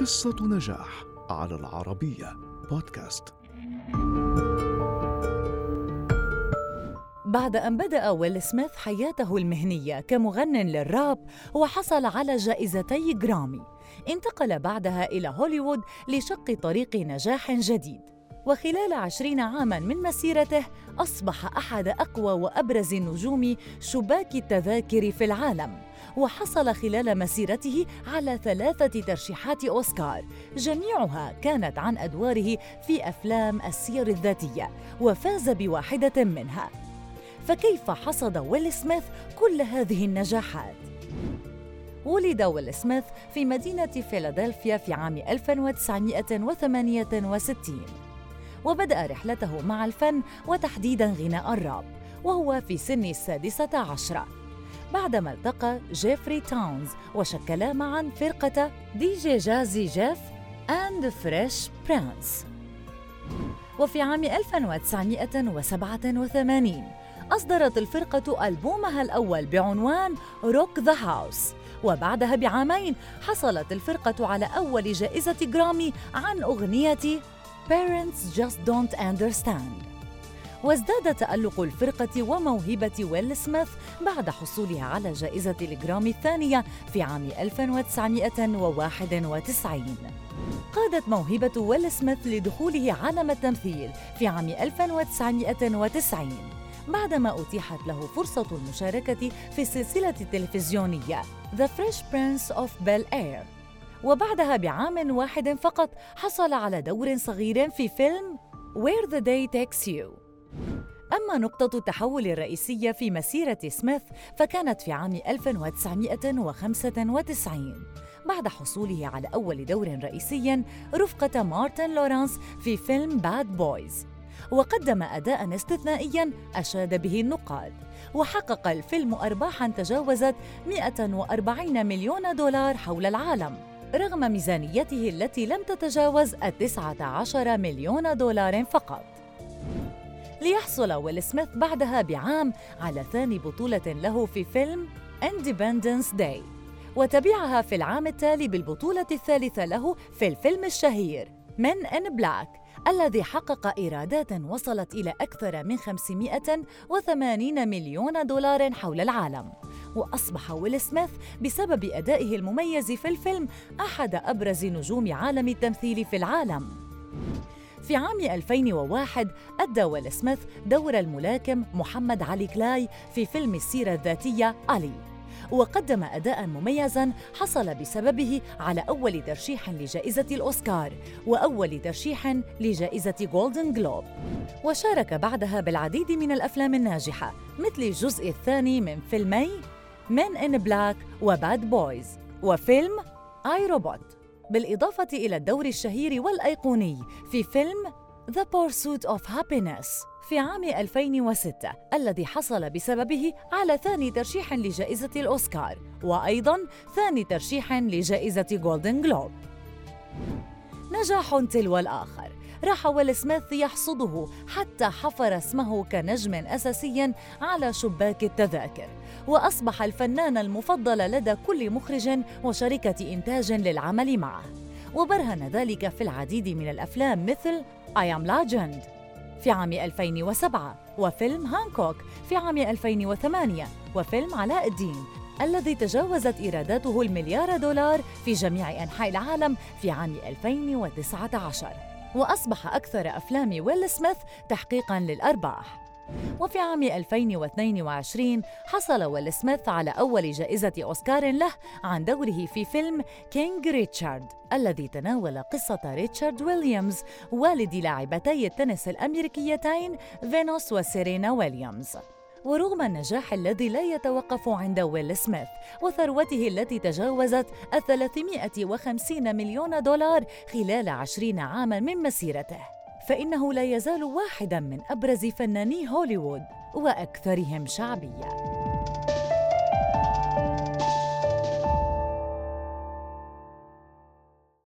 قصة نجاح على العربية بودكاست. بعد أن بدأ ويل سميث حياته المهنية كمغن للراب وحصل على جائزتي جرامي انتقل بعدها إلى هوليوود لشق طريق نجاح جديد وخلال عشرين عاماً من مسيرته أصبح أحد أقوى وأبرز نجوم شباك التذاكر في العالم. وحصل خلال مسيرته على ثلاثة ترشيحات أوسكار. جميعها كانت عن أدواره في أفلام السير الذاتية وفاز بواحدة منها. فكيف حصد ويل سميث كل هذه النجاحات؟ ولد ويل سميث في مدينة فيلادلفيا في عام 1968 وبدأ رحلته مع الفن وتحديداً غناء الراب وهو في سن السادسة عشرة. بعدما التقى جيفري تاونز وشكلا معا فرقة DJ Jazzy Jeff and Fresh Prince وفي عام 1987 أصدرت الفرقة ألبومها الأول بعنوان Rock the House وبعدها بعامين حصلت الفرقة على أول جائزة جرامي عن أغنية Parents Just Don't Understand. وازداد تألق الفرقة وموهبة ويل سميث بعد حصولها على جائزة الجرامي الثانية في عام 1991 قادت موهبة ويل سميث لدخوله عالم التمثيل في عام 1990 بعدما أتيحت له فرصة المشاركة في السلسلة التلفزيونية The Fresh Prince of Bel-Air. وبعدها بعام واحد فقط حصل على دور صغير في فيلم Where the Day Takes You. أما نقطة التحول الرئيسية في مسيرة سميث فكانت في عام 1995 بعد حصوله على أول دور رئيسي رفقة مارتن لورانس في فيلم Bad Boys وقدم أداء استثنائيا أشاد به النقاد. وحقق الفيلم أرباحا تجاوزت 140 مليون دولار حول العالم. رغم ميزانيته التي لم تتجاوز التسعة عشر مليون دولار فقط. ليحصل ويل سميث بعدها بعام على ثاني بطولة له في فيلم Independence Day وتبعها في العام التالي بالبطولة الثالثة له في الفيلم الشهير Men in Black الذي حقق إيرادات وصلت إلى أكثر من 580 مليون دولار حول العالم. وأصبح ويل سميث بسبب أدائه المميز في الفيلم أحد أبرز نجوم عالم التمثيل في العالم. في عام 2001 أدى ويل سميث دور الملاكم محمد علي كلاي في فيلم السيرة الذاتية علي وقدم أداء مميزا حصل بسببه على أول ترشيح لجائزة الأوسكار وأول ترشيح لجائزة جولدن جلوب وشارك بعدها بالعديد من الأفلام الناجحة مثل الجزء الثاني من فيلمي Men in Black و Bad Boys وفيلم I, Robot بالإضافة إلى الدور الشهير والأيقوني في فيلم The Pursuit of Happiness في عام 2006 الذي حصل بسببه على ثاني ترشيح لجائزة الأوسكار وأيضاً ثاني ترشيح لجائزة جولدن جلوب نجاح تلو الآخر. راح ويل سميث يحصده حتى حفر اسمه كنجم أساسي على شباك التذاكر. وأصبح الفنان المفضل لدى كل مخرج وشركة إنتاج للعمل معه. وبرهن ذلك في العديد من الأفلام مثل I Am Legend في عام 2007 وفيلم هانكوك في عام 2008 وفيلم علاء الدين الذي تجاوزت إيراداته المليار دولار في جميع أنحاء العالم في عام 2019 وأصبح أكثر أفلام ويل سميث تحقيقاً للأرباح. وفي عام 2022 حصل ويل سميث على أول جائزة أوسكار له عن دوره في فيلم King Richard الذي تناول قصة ريتشارد ويليامز والد لاعبتي التنس الأمريكيتين فينوس وسيرينا ويليامز. ورغم النجاح الذي لا يتوقف عند ويل سميث وثروته التي تجاوزت الثلاثمائة وخمسين مليون دولار خلال عشرين عاما من مسيرته فإنه لا يزال واحدا من أبرز فناني هوليوود وأكثرهم شعبية.